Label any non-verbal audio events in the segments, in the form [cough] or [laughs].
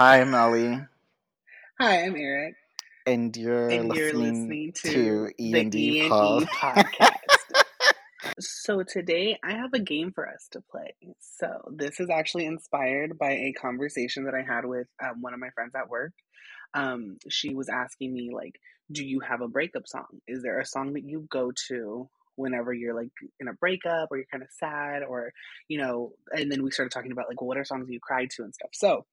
Hi, I'm Ellie. Hi, I'm Eric. And you're, And listening, you're listening to, to E the and D E and. E podcast. [laughs] So today I have a game for us to play. So this is actually inspired by a conversation that I had with um, one of my friends at work. Um, she was asking me like, "Do you have a breakup song? Is there a song that you go to whenever you're like in a breakup or you're kind of sad or you know?" And then we started talking about like, well, what are songs you cried to and stuff. So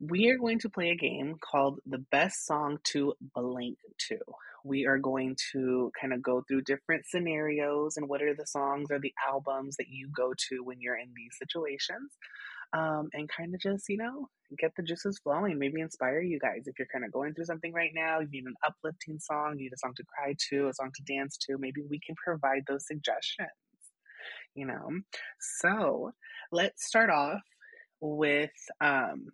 we are going to play a game called the best song to blank to. We are going to kind of go through different scenarios and what are the songs or the albums that you go to when you're in these situations. Um, and kind of just, you know, get the juices flowing, maybe inspire you guys. If you're kind of going through something right now, you need an uplifting song, you need a song to cry to, a song to dance to, maybe we can provide those suggestions, you know? So let's start off with um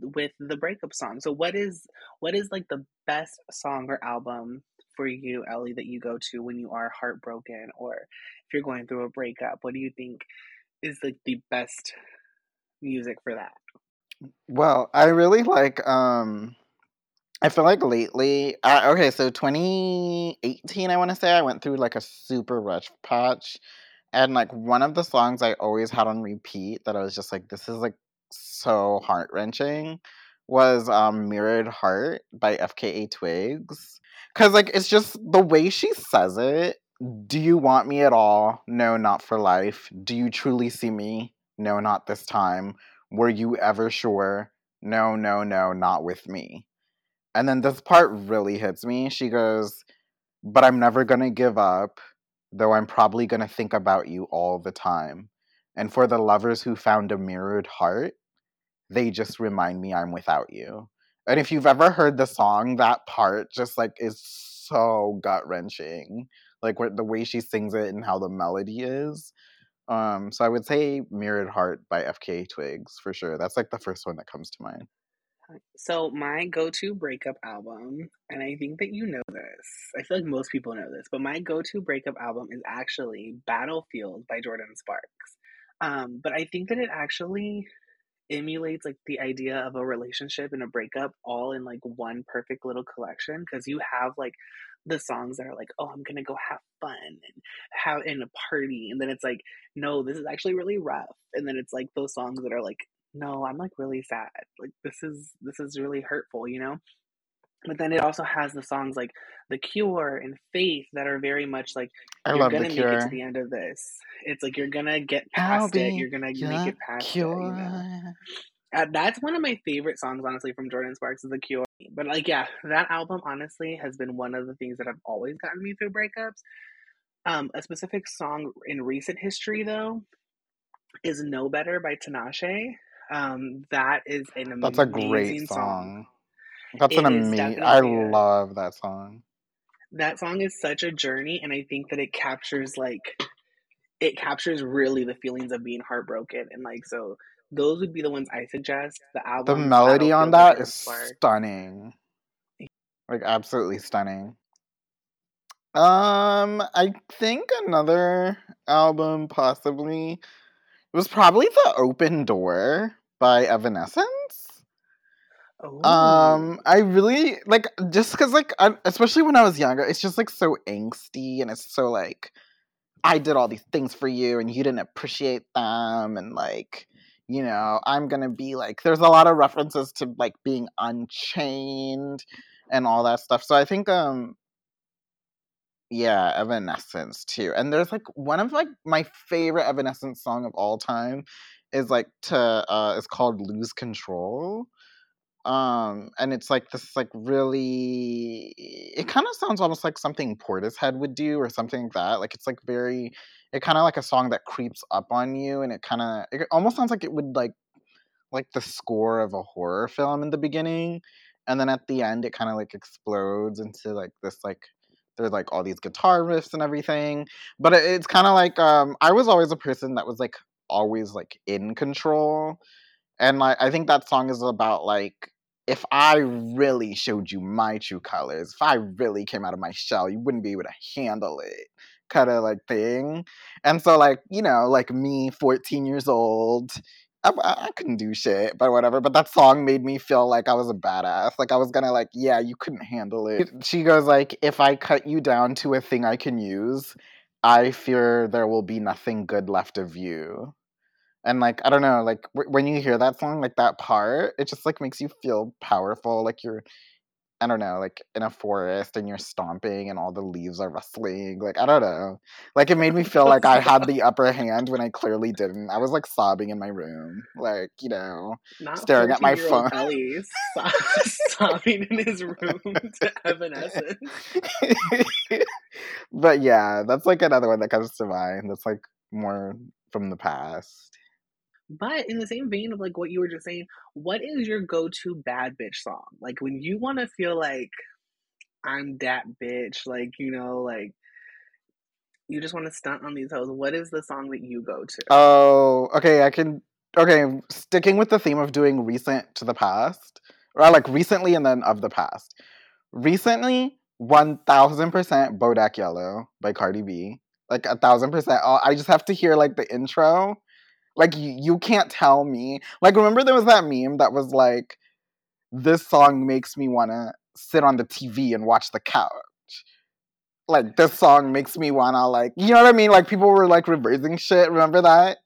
with the breakup song. So what is what is like the best song or album for you, Ellie, that you go to when you are heartbroken or if you're going through a breakup? What do you think is like the best music for that? Well, I really like. um I feel like lately. Okay, so 2018, I want to say I went through like a super rush patch, and like one of the songs I always had on repeat that I was just like, this is like so heart wrenching, was um "Mirrored Heart" by FKA Twigs. Cause like it's just the way she says it. Do you want me at all? No, not for life. Do you truly see me? No, not this time. Were you ever sure? No, no, no, not with me. And then this part really hits me. She goes, But I'm never going to give up, though I'm probably going to think about you all the time. And for the lovers who found a mirrored heart, they just remind me I'm without you. And if you've ever heard the song, that part just like is so gut wrenching. Like the way she sings it and how the melody is. Um, so I would say Mirrored Heart by FKA Twigs for sure. That's like the first one that comes to mind. So my go-to breakup album, and I think that you know this. I feel like most people know this, but my go-to breakup album is actually Battlefield by Jordin Sparks. Um, but I think that it actually emulates like the idea of a relationship and a breakup all in like one perfect little collection because you have like the songs that are like oh i'm gonna go have fun and have in a party and then it's like no this is actually really rough and then it's like those songs that are like no i'm like really sad like this is this is really hurtful you know but then it also has the songs like the cure and faith that are very much like I you're love gonna The make it to the end of this it's like you're gonna get past it you're gonna make it past it you know uh, that's one of my favorite songs, honestly, from Jordin Sparks is The Cure. But like, yeah, that album honestly has been one of the things that have always gotten me through breakups. Um, a specific song in recent history, though, is "No Better" by Tinashe. Um, that is an That's a great amazing song. song. That's an amazing. I love that song. that song is such a journey, and I think that it captures like it captures really the feelings of being heartbroken, and like so. Those would be the ones I suggest. The album, The melody on that is by that Jordin is Sparks. stunning. Like absolutely stunning. Um, I think another album possibly was probably The Open Door by Evanescence. Oh, Um, I really like just because like I, especially when I was younger, it's just like so angsty and it's so like I did all these things for you and you didn't appreciate them and like you know I'm gonna be like there's a lot of references to like being unchained and all that stuff. So I think um yeah, Evanescence too. And there's like one of like my favorite Evanescence song of all time is like to uh it's called Lose Control um and it's like this like really it kind of sounds almost like something portishead would do or something like that like it's like very it kind of like a song that creeps up on you and it kind of it almost sounds like it would like like the score of a horror film in the beginning and then at the end it kind of like explodes into like this like there's like all these guitar riffs and everything but it, it's kind of like um i was always a person that was like always like in control and like I think that song is about like if I really showed you my true colors, if I really came out of my shell, you wouldn't be able to handle it. Kind of like thing. And so like, you know, like me 14 years old, I, I couldn't do shit, but whatever. But that song made me feel like I was a badass. Like I was gonna like, yeah, you couldn't handle it. She goes like, if I cut you down to a thing I can use, I fear there will be nothing good left of you. And like I don't know, like w- when you hear that song, like that part, it just like makes you feel powerful. Like you're I don't know, like in a forest and you're stomping and all the leaves are rustling. Like I don't know. Like it made me feel like I had the upper hand when I clearly didn't. I was like sobbing in my room, like you know, [laughs] Not staring at my phone. Ellie [laughs] sobbing in his room to Evanescence. [laughs] but yeah, that's like another one that comes to mind. That's like more from the past. But in the same vein of like what you were just saying, what is your go-to bad bitch song? Like when you want to feel like I'm that bitch, like you know, like you just want to stunt on these hoes. What is the song that you go to? Oh, okay. I can. Okay, sticking with the theme of doing recent to the past, or like recently and then of the past. Recently, one thousand percent Bodak Yellow by Cardi B. Like a thousand percent. I just have to hear like the intro. Like you, you can't tell me. Like remember there was that meme that was like, "This song makes me wanna sit on the TV and watch the couch." Like this song makes me wanna like, you know what I mean? Like people were like reversing shit. Remember that?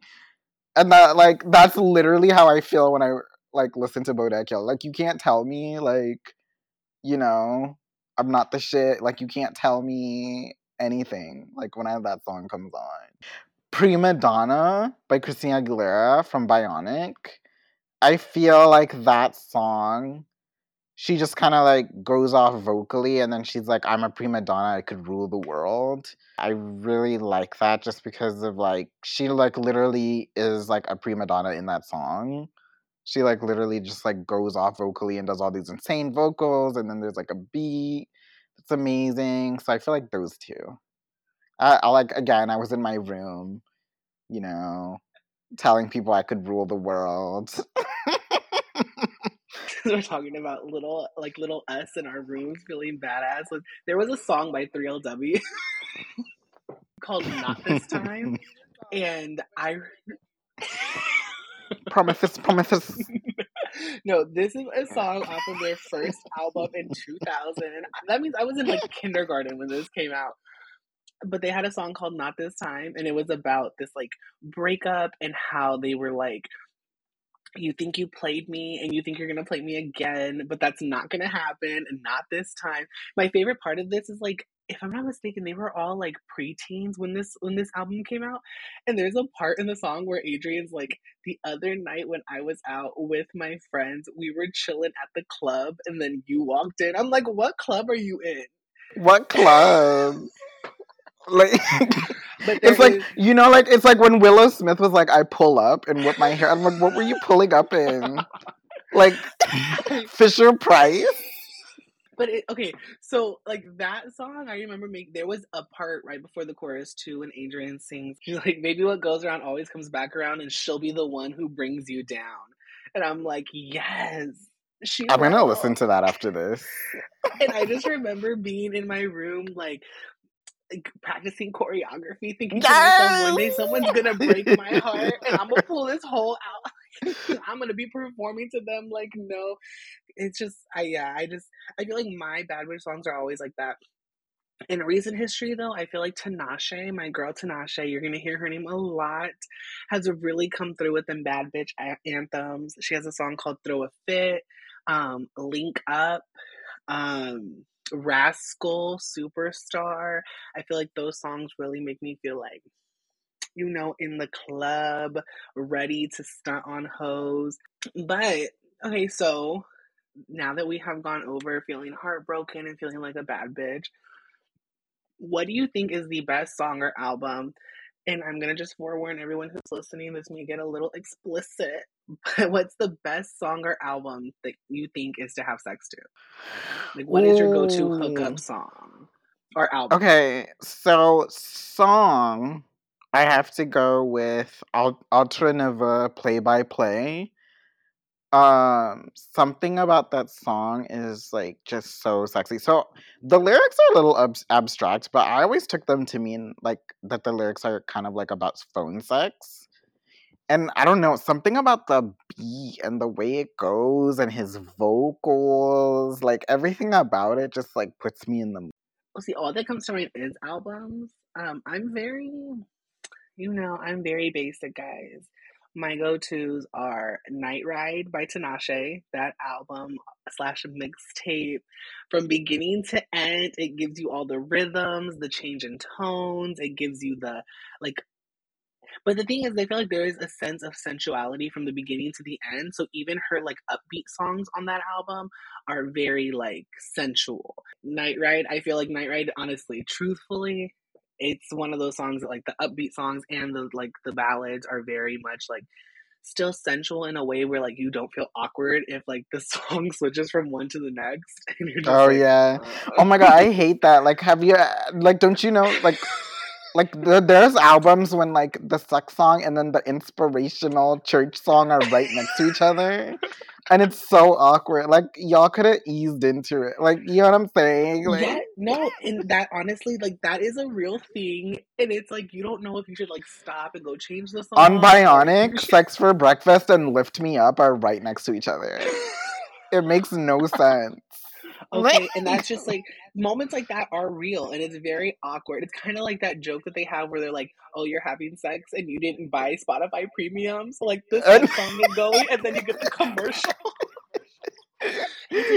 And that like that's literally how I feel when I like listen to Bodak Yellow. Like you can't tell me like, you know, I'm not the shit. Like you can't tell me anything. Like when I, that song comes on. Prima Donna by Christina Aguilera from Bionic. I feel like that song, she just kind of like goes off vocally and then she's like, I'm a prima donna, I could rule the world. I really like that just because of like, she like literally is like a prima donna in that song. She like literally just like goes off vocally and does all these insane vocals and then there's like a beat. It's amazing. So I feel like those two. I, I like again, I was in my room, you know, telling people I could rule the world. [laughs] [laughs] We're talking about little like little us in our rooms feeling badass. Like, there was a song by 3LW [laughs] called Not This Time. And I Prometheus, Prometheus. no, this is a song off of their first album in 2000. That means I was in like kindergarten when this came out. But they had a song called Not This Time, and it was about this like breakup and how they were like, you think you played me and you think you're gonna play me again, but that's not gonna happen, and not this time. My favorite part of this is like, if I'm not mistaken, they were all like preteens when this when this album came out, and there's a part in the song where Adrienne's like, the other night when I was out with my friends, we were chilling at the club, and then you walked in. I'm like, what club are you in? What club? [laughs] like [laughs] [laughs] it's like is- you know like it's like when willow smith was like i pull up and whip my hair i'm like what were you pulling up in [laughs] like fisher price But it, okay, so like that song, I remember make there was a part right before the chorus too, when Adrienne sings, she's like, "Maybe what goes around always comes back around, and she'll be the one who brings you down." And I'm like, yes, she. i'm gonna listen to that after this And I just remember being in my room, like, like practicing choreography, thinking to myself, one day someone's gonna break my heart, and I'm gonna [laughs] pull this whole out. [laughs] I'm gonna be performing to them like no. It's just I yeah, I just I feel like my bad bitch songs are always like that. In recent history though, I feel like Tinashe, my girl Tinashe, you're gonna hear her name a lot, has really come through with them bad bitch anthems. She has a song called Throw a Fit, um, Link Up, um, Rascal, Superstar. I feel like those songs really make me feel like you know, in the club, ready to stunt on hoes. But okay, so now that we have gone over feeling heartbroken and feeling like a bad bitch, what do you think is the best song or album? And I'm gonna just forewarn everyone who's listening, this may get a little explicit, but what's the best song or album that you think is to have sex to? Like, what is your go to Ooh. hookup song or album? okay so song i have to go with Al- Autre Ne Veut play by play um something about that song is like just so sexy so the lyrics are a little ab- abstract but i always took them to mean like that the lyrics are kind of like about phone sex and I don't know, something about the beat and the way it goes and his vocals, like everything about it just like puts me in the Well, see, all that comes to mind is albums. Um, I'm very, you know, I'm very basic, guys. My go tos are Night Ride by Tinashe, that album slash mixtape. From beginning to end, it gives you all the rhythms, the change in tones, it gives you the like but the thing is, I feel like there is a sense of sensuality from the beginning to the end. So even her like upbeat songs on that album are very like sensual. Night Ride, I feel like Night Ride, honestly, truthfully, it's one of those songs that like the upbeat songs and the like the ballads are very much like still sensual in a way where like you don't feel awkward if like the [laughs] song switches from one to the next. oh like, yeah. Uh... Oh my god, I hate that. Like, have you like? Don't you know like? [laughs] like the, there's albums when like the sex song and then the inspirational church song are right next to each other. And it's so awkward. Like y'all could have eased into it. Like you know what i'm saying? Like yeah, no and that honestly like that is a real thing. And it's like you don't know if you should like stop and go change the song. On bionic [laughs] sex for breakfast and lift me up are right next to each other. It makes no sense Okay, and that's just like [laughs] moments like that are real and it's very awkward. It's kind of like that joke that they have where they're like, "Oh, you're having sex and you didn't buy Spotify Premium, so like this song is going, and then you get the commercial."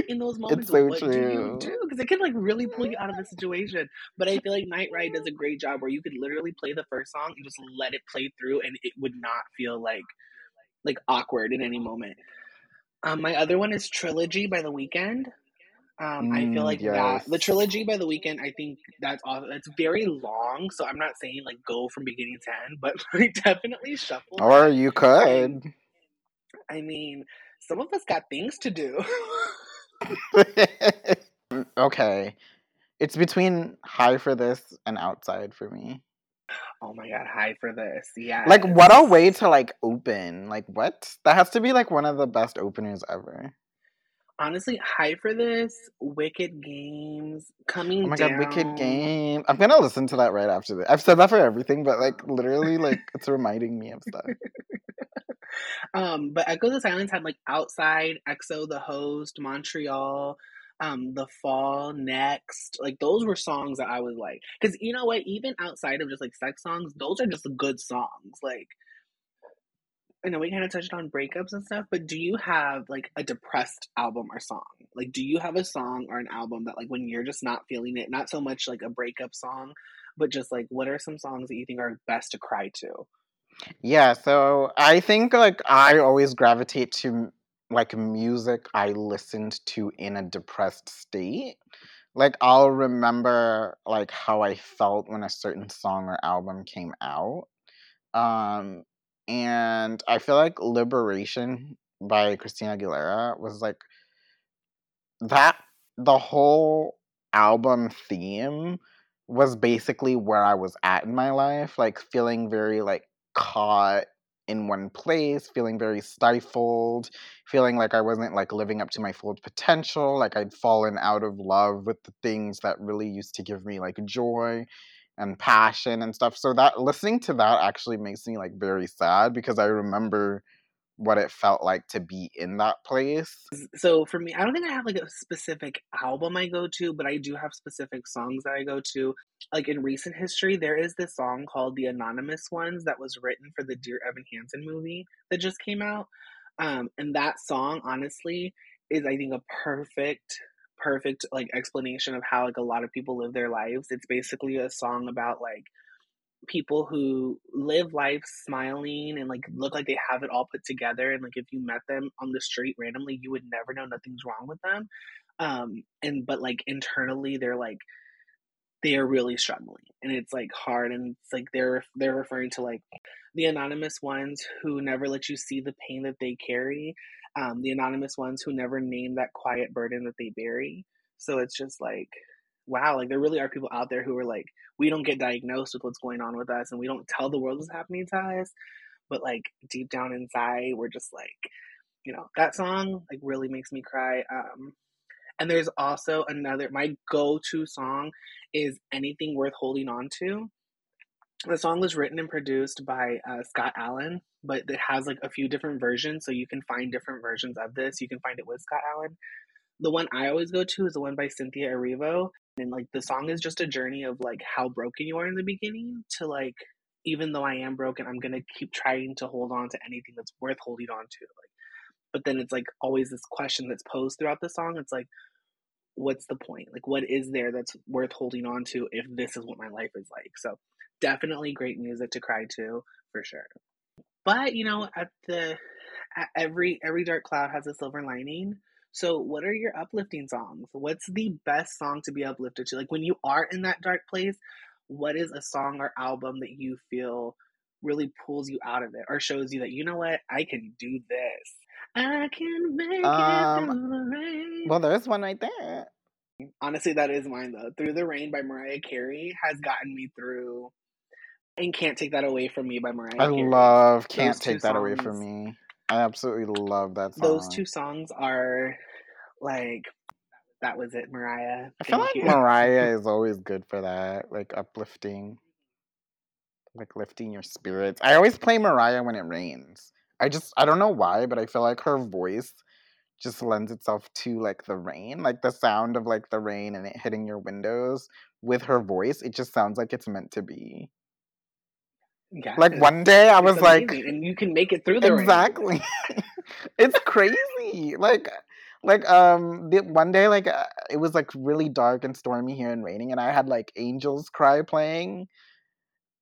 in those [laughs] moments, so what true. do you do? Because it can like really pull you out of the [laughs] situation. But I feel like Night Ride does a great job where you could literally play the first song and just let it play through, and it would not feel like like awkward in any moment. Um, my other one is Trilogy by The Weeknd. Um, I feel mm, like yes. that the trilogy by the Weeknd. I think that's awesome. It's very long, so I'm not saying like go from beginning to end, but [laughs] like definitely shuffle. Or you could. I mean, some of us got things to do. [laughs] okay, it's between high for this and outside for me. Oh my god, high for this. Yeah. Like what a way to like open. Like what? That has to be like one of the best openers ever honestly high for this. Wicked Games coming. Oh my down. god, Wicked Game! I'm gonna listen to that right after this. I've said that for everything, but like literally, like [laughs] it's reminding me of stuff. um, but Echoes of Silence had like Outside, XO, The Host, Montreal, um, The Fall, Next. Like those were songs that I was like, because you know what? Even outside of just like sex songs, those are just good songs. Like I know we kind of touched on breakups and stuff, but do you have like a depressed album or song? Like, do you have a song or an album that, like, when you're just not feeling it, not so much like a breakup song, but just like, what are some songs that you think are best to cry to? Yeah, so I think like I always gravitate to like music I listened to in a depressed state. Like I'll remember like how I felt when a certain song or album came out. Um and I feel like Liberation by Christina Aguilera was like that the whole album theme was basically where I was at in my life, like feeling very like caught in one place, feeling very stifled, feeling like I wasn't like living up to my full potential, like I'd fallen out of love with the things that really used to give me like joy and passion and stuff. So that listening to that actually makes me like very sad because I remember what it felt like to be in that place. So for me, I don't think I have like a specific album I go to, but I do have specific songs that I go to. Like in recent history, there is this song called The Anonymous Ones that was written for the Dear Evan Hansen movie that just came out. Um, and that song, honestly, is I think a perfect perfect like explanation of how like a lot of people live their lives. It's basically a song about like people who live life smiling and like look like they have it all put together. And like if you met them on the street randomly you would never know nothing's wrong with them. Um and but like internally they're like they are really struggling. And it's like hard. And it's like they're they're referring to like the anonymous ones who never let you see the pain that they carry um, the anonymous ones who never name that quiet burden that they bury. So it's just like, wow, like there really are people out there who are like, we don't get diagnosed with what's going on with us and we don't tell the world what's happening to us. But like deep down inside, we're just like, you know, that song like really makes me cry. Um, and there's also another, my go to song is Anything Worth Holding On to The song was written and produced by uh, Scott Alan, but it has like a few different versions, so you can find different versions of this. You can find it with Scott Alan. The one I always go to is the one by Cynthia Erivo, and like the song is just a journey of like how broken you are in the beginning to like even though I am broken, I'm gonna keep trying to hold on to anything that's worth holding on to. Like, but then it's like always this question that's posed throughout the song. It's like, what's the point? Like, what is there that's worth holding on to if this is what my life is like? So definitely great music to cry to for sure. But you know, at the at every every dark cloud has a silver lining. So, what are your uplifting songs? What's the best song to be uplifted to? Like when you are in that dark place, what is a song or album that you feel really pulls you out of it or shows you that you know what I can do this. I can make um, it through the rain. Well, there's one right there. Honestly, that is mine though. Through the Rain by Mariah Carey has gotten me through and Can't Take That Away From Me by Mariah I Carey. love Can't Take That songs, Away From Me. I absolutely love that song. Those two songs are like that was it, Mariah. I feel like you. Mariah [laughs] is always good for that, like uplifting, like lifting your spirits. I always play Mariah when it rains. I just I don't know why, but I feel like her voice just lends itself to like the rain, like the sound of like the rain and it hitting your windows with her voice. It just sounds like it's meant to be. Yeah, like one day I was like, and you can make it through the exactly. [laughs] it's crazy. Like, like um, the, one day like uh, it was like really dark and stormy here and raining, and I had like Angels Cry playing,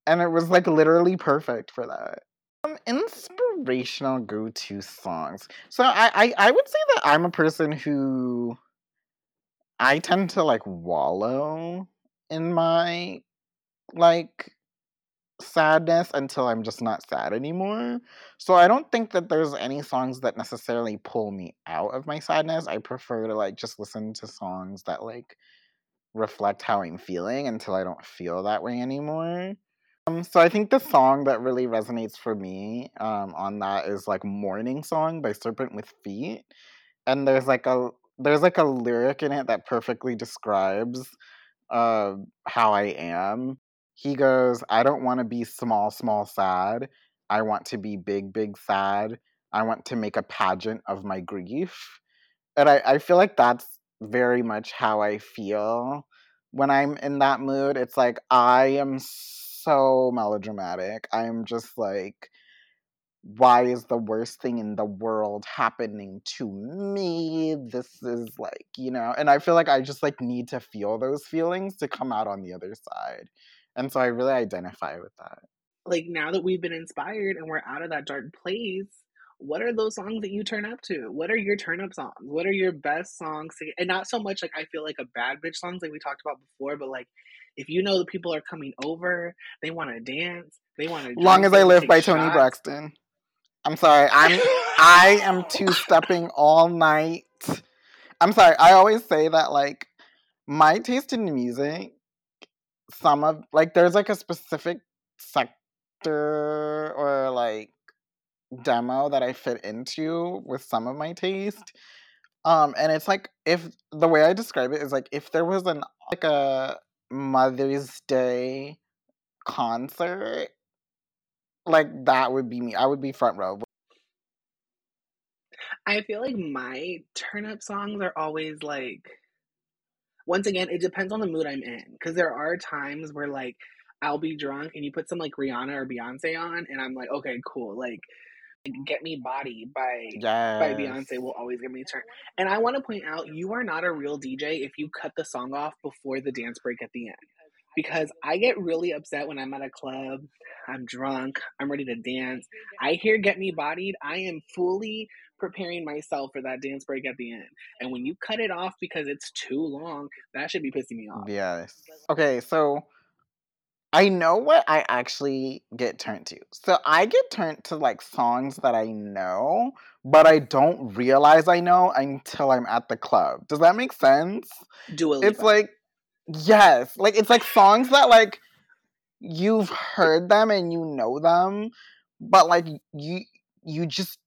and it was like literally perfect for that. Um, inspirational go-to songs. So I, I I would say that I'm a person who I tend to like wallow in my like sadness until I'm just not sad anymore. So I don't think that there's any songs that necessarily pull me out of my sadness. I prefer to like just listen to songs that like reflect how I'm feeling until I don't feel that way anymore. Um, so I think the song that really resonates for me um, on that is like "Morning Song" by Serpent with Feet, and there's like a there's like a lyric in it that perfectly describes uh, how I am he goes, I don't want to be small, small, sad. I want to be big, big, sad. I want to make a pageant of my grief. And I, I feel like that's very much how I feel when I'm in that mood. It's like I am so melodramatic. I'm just like, why is the worst thing in the world happening to me? This is like, you know, and I feel like I just like need to feel those feelings to come out on the other side. And so I really identify with that. Like now that we've been inspired and we're out of that dark place, what are those songs that you turn up to? What are your turn up songs? What are your best songs? To, and not so much like I feel like a bad bitch songs like we talked about before, but like if you know the people are coming over, they want to dance, they want to. Long as I live by shots. Toni Braxton. I'm sorry, I'm I am two stepping [laughs] all night. I'm sorry. I always say that like my taste in music some of like there's like a specific sector or like demo that I fit into with some of my taste. Um, and it's like if the way I describe it is like if there was an like a Mother's Day concert, like that would be me. I would be front row. I feel like my turn up songs are always like once again, it depends on the mood I'm in. Because there are times where like I'll be drunk and you put some like Rihanna or Beyonce on, and I'm like, okay, cool. Like, "Get Me Bodied" by yes. by Beyonce will always give me a turn. And I want to point out, you are not a real DJ if you cut the song off before the dance break at the end. Because I get really upset when I'm at a club, I'm drunk, I'm ready to dance. I hear "Get Me Bodied," I am fully preparing myself for that dance break at the end. And when you cut it off because it's too long, that should be pissing me off. Yes. Okay, so I know what I actually get turned to. So I get turned to like songs that I know, but I don't realize I know until I'm at the club. Does that make sense? Do It's like yes, like it's like songs that like you've heard them and you know them, but like you you just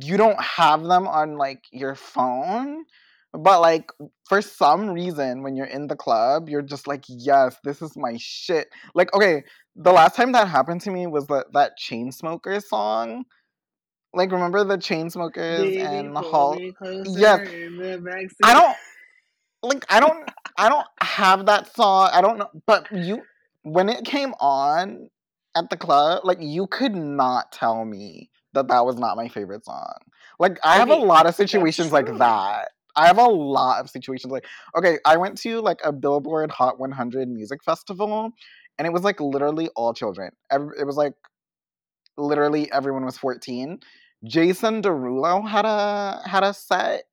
you don't have them on like your phone But like for some reason when you're in the club, you're just like, yes, this is my shit. Like, okay, the last time that happened to me was that that chain Chainsmokers song. Like, remember the Chainsmokers Baby, and pull Hall? Yes. the. I don't like. I don't. I don't have that song. I don't know. But you, when it came on at the club, like you could not tell me that that was not my favorite song. Like I have a lot of situations like that. I have a lot of situations like okay, I went to like a Billboard Hot 100 music festival, and it was like literally all children. It was like literally everyone was 14. Jason Derulo had a had a set.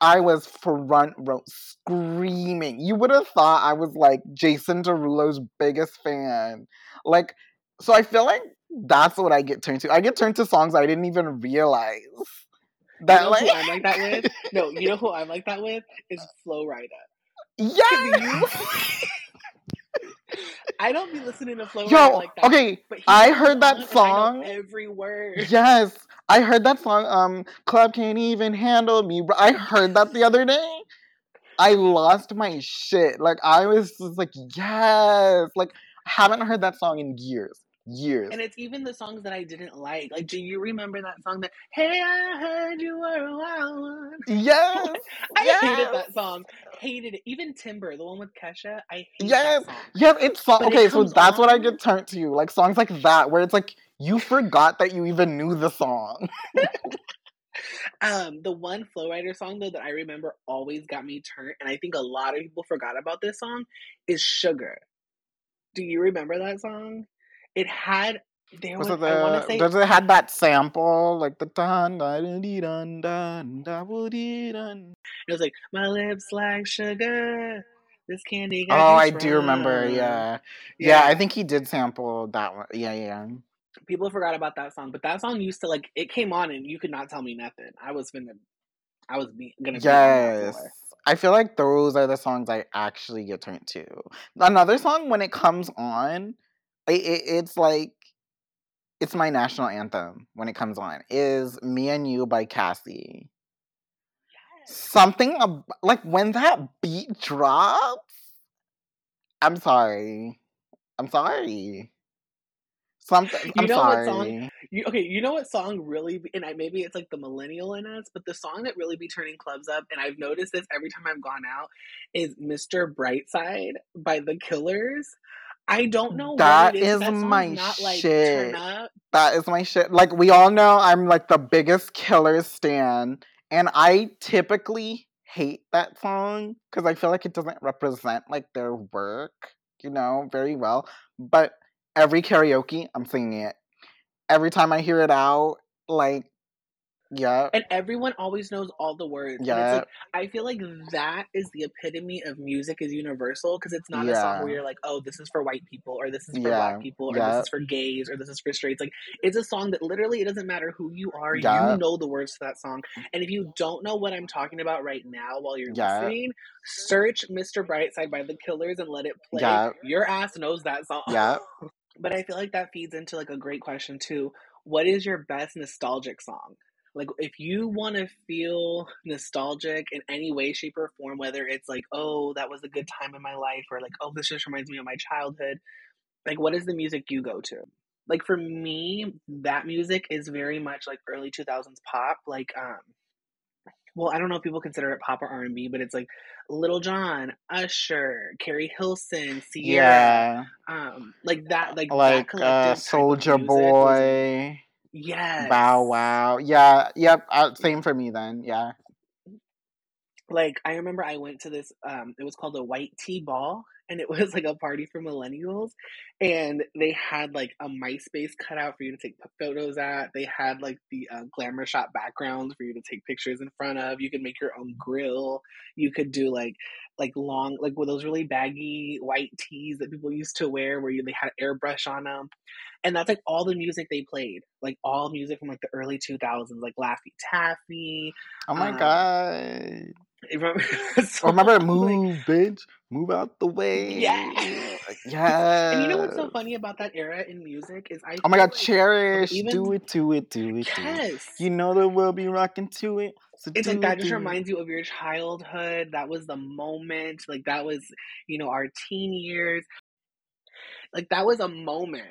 I was front row screaming. You would have thought I was like Jason Derulo's biggest fan. Like, so I feel like that's what I get turned to. I get turned to songs I didn't even realize. That you know like, who I'm like that with? No, you know [laughs] who I'm like that with is Flo Rida. yes. [laughs] I don't be listening to Flo Rida Yo, like that. okay, but I heard that and I know song. every word. Yes, I heard that song. Um, Club can't even handle me. I heard that the other day. I lost my shit. Like I was just like, yes. Like haven't heard that song in years. Years. And it's even the songs that I didn't like. Like, do you remember that song that Hey, I heard you were a wild one? Yes. [laughs] I yes. hated that song. Hated it. Even Timber, the one with Kesha, I hate Yes. that song. Yes, it's song. But it Okay, so that's what I get turned to. You. Like songs like that, where it's like you forgot that you even knew the song. [laughs] Um, the one Flo Rida song though that I remember always got me turned, and I think a lot of people forgot about this song, is Sugar. Do you remember that song? It had there was, Was it the? say Does it had that sample like the dun dun dun dun dee dun? it was like my lips like sugar. This candy got Oh, I do remember. sprung." Yeah. yeah, I think he did sample that one. Yeah, yeah. people forgot about that song, but that song used to like it came on and you could not tell me nothing. I was finna, I was be, gonna be Yes. floor. I feel like those are the songs I actually get turned to. Another song when it comes on, it, it, it's like it's my national anthem when it comes on is "Me and You" by Cassie. yes. Something ab- like when that beat drops. I'm sorry. I'm sorry. Something. You I'm know what sorry. song- You, okay, you know what song really? Be, and I, maybe it's like the millennial in us, but the song that really be turning clubs up, and I've noticed this every time I've gone out, is "Mr. Brightside" by the Killers. I don't know That what it is. is that my not like shit. That is my shit. Like we all know I'm like the biggest killer stan and I typically hate that song cuz I feel like it doesn't represent like their work, you know, very well. But every karaoke I'm singing it. Every time I hear it out like yeah. And everyone always knows all the words. Yeah. like I feel like that is the epitome of music is universal because it's not a song where you're like, oh, this is for white people or this is for Yeah. black people or Yeah. this is for gays or this is for straights. Like it's a song that literally it doesn't matter who you are, Yeah. you know the words to that song. And if you don't know what I'm talking about right now while you're Yeah. listening, search Mr. Brightside by the Killers and let it play. Yeah. Your ass knows that song. Yeah. [laughs] But I feel like that feeds into like a great question too. What is your best nostalgic song? Like if you want to feel nostalgic in any way, shape, or form, whether it's like, oh, that was a good time in my life, or like, oh, this just reminds me of my childhood. Like, what is the music you go to? Like for me, that music is very much like early two thousands pop. Like, um, well, I don't know if people consider it pop or R and B, but it's like Lil Jon, Usher, Keri Hilson, Ciara, Yeah. um, like that, like, that Like uh Soulja Boy, Yes. Bow Wow. Yeah, yep, uh, same for me then. Yeah. Like I remember I went to this um it was called a white tee ball and it [laughs] was like a party for millennials and they had like a MySpace cutout for you to take photos at. They had like the uh, glamour shot backgrounds for you to take pictures in front of. You could make your own grill. You could do like like long like with those really baggy white tees that people used to wear where you they had airbrush on them. And that's like all the music they played. Like all music from like the early 2000s like Laffy Taffy. Oh my Um, god. Remember, [laughs] remember [laughs] Like, move, bitch, move out the way. Yeah. Yes. [laughs] And you know what's so funny about that era in music is I. Oh my god, like cherish. even- do it, do it, do it, do it. yes, You know that we'll be rocking to it. So it's like that it, just reminds you of your childhood. That was the moment. Like that was, you know, our teen years. Like that was a moment.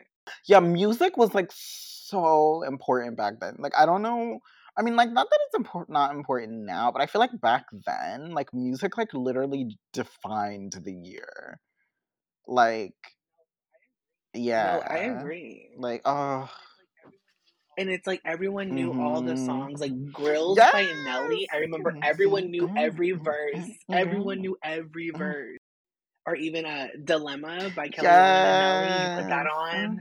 Yeah, music was like so important back then. Like I don't know. I mean, like not that it's important, not important now, but I feel like back then, like music, like literally defined the year. Like, yeah, No, I agree. Like, oh, And it's like everyone knew all the Mhm. songs, like Grillz by Nelly. I remember everyone knew every verse. Everyone knew every verse. Or even a Dilemma by Kelly and You put that on.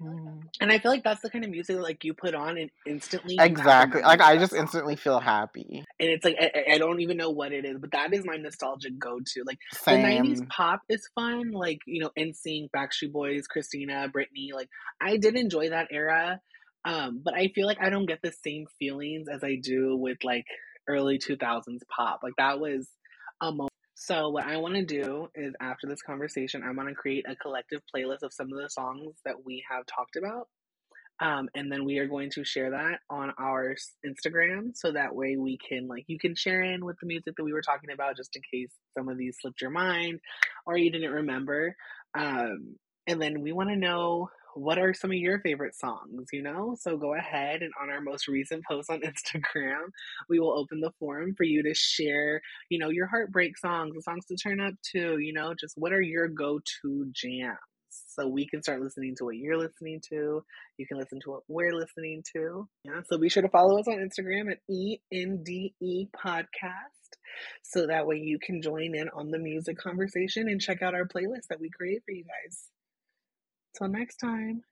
on. And I feel like that's the kind of music that, like you put on and instantly Exactly. Like I just instantly feel happy. and it's like I, I- don't even know what it is, but that is my nostalgic go to. Like Same. the '90s pop is fun, like you know, NSYNC, Backstreet Boys, Christina, Britney. Like I did enjoy that era, um, but I feel like I don't get the same feelings as I do with like early 2000s pop. Like that was a moment. So what I want to do is after this conversation, I want to create a collective playlist of some of the songs that we have talked about. Um, and then we are going to share that on our Instagram so that way we can like you can share in with the music that we were talking about just in case some of these slipped your mind or you didn't remember. Um, and then we want to know what are some of your favorite songs, you know? So go ahead and on our most recent post on [laughs] Instagram, we will open the forum for you to share, you know, your heartbreak songs, the songs to turn up to, you know, just what are your go-to jams so we can start listening to what you're listening to. You can listen to what we're listening to. Yeah. So be sure to follow us on Instagram at ENDE Podcast. So that way you can join in on the music conversation and check out our playlist that we create for you guys. Till next time.